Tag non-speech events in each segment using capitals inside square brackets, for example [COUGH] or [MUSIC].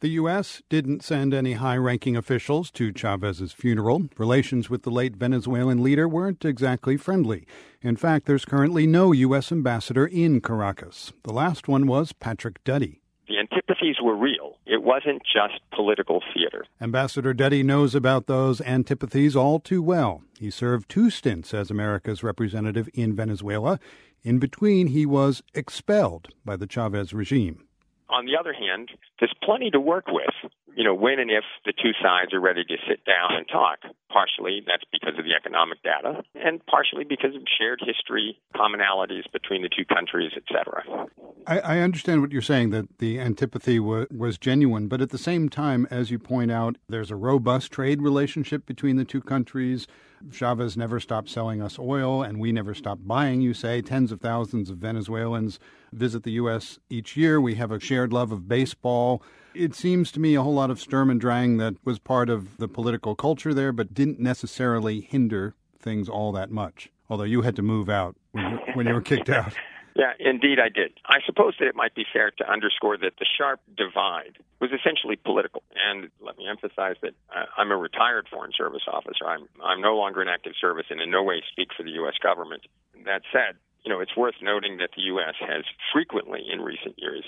The U.S. didn't send any high ranking officials to Chavez's funeral. Relations with the late Venezuelan leader weren't exactly friendly. In fact, there's currently no U.S. ambassador in Caracas. The last one was Patrick Duddy. The antipathies were real. It wasn't just political theater. Ambassador Duddy knows about those antipathies all too well. He served two stints as America's representative in Venezuela. In between, he was expelled by the Chavez regime. On the other hand, there's plenty to work with, you know, when and if the two sides are ready to sit down and talk. Partially that's because of the economic data, and partially because of shared history, commonalities between the two countries, etc. I, I, understand what you're saying that the antipathy was genuine, but at the same time, as you point out, there's a robust trade relationship between the two countries. Chavez never stopped selling us oil, and we never stopped buying, you say. Tens of thousands of Venezuelans visit the U.S. each year. We have a shared love of baseball. It seems to me a whole lot of Sturm and Drang that was part of the political culture there, but didn't necessarily hinder things all that much. Although you had to move out when you, when you were kicked out. [LAUGHS] Yeah, indeed I did. I suppose that it might be fair to underscore that the sharp divide was essentially political. And let me emphasize that uh, I'm a retired Foreign Service officer. I'm I'm no longer in active service and in no way speak for the U.S. government. That said, you know, it's worth noting that the U.S. has frequently in recent years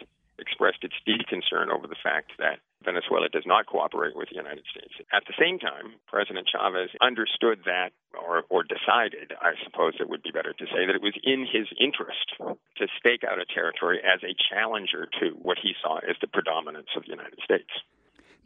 expressed its deep concern over the fact that Venezuela does not cooperate with the United States. At the same time, President Chavez understood that, or, or decided, I suppose it would be better to say, that it was in his interest to stake out a territory as a challenger to what he saw as the predominance of the United States.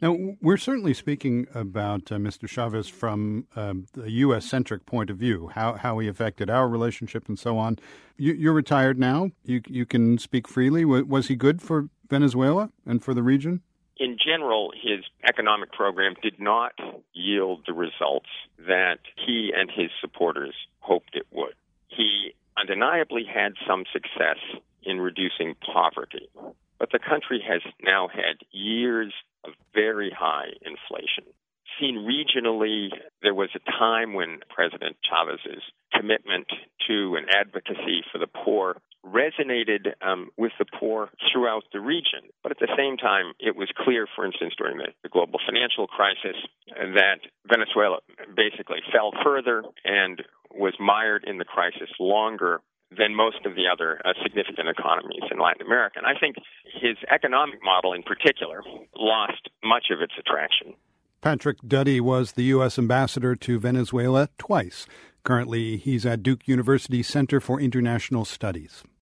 Now, we're certainly speaking about uh, Mr. Chavez from um, the U.S. centric point of view, how, how he affected our relationship and so on. You, are retired now. You, you can speak freely. Was he good for Venezuela and for the region? In general, his economic program did not yield the results that he and his supporters hoped it would. He undeniably had some success in reducing poverty, but the country has now had years of very high inflation. Seen regionally, there was a time when President Chavez's commitment to and advocacy for the poor resonated um, with the poor throughout the region. But at the same time, it was clear, for instance, during the, the global financial crisis, that Venezuela basically fell further and was mired in the crisis longer than most of the other uh, significant economies in Latin America. And I think his economic model in particular lost much of its attraction. Patrick Duddy was the U.S. ambassador to Venezuela twice. Currently, he's at Duke University Center for International Studies.